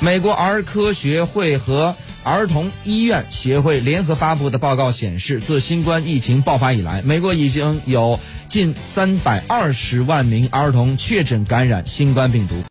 美国儿科学会和儿童医院协会联合发布的报告显示自新冠疫情爆发以来美国已经有近三百二十万名儿童确诊感染新冠病毒。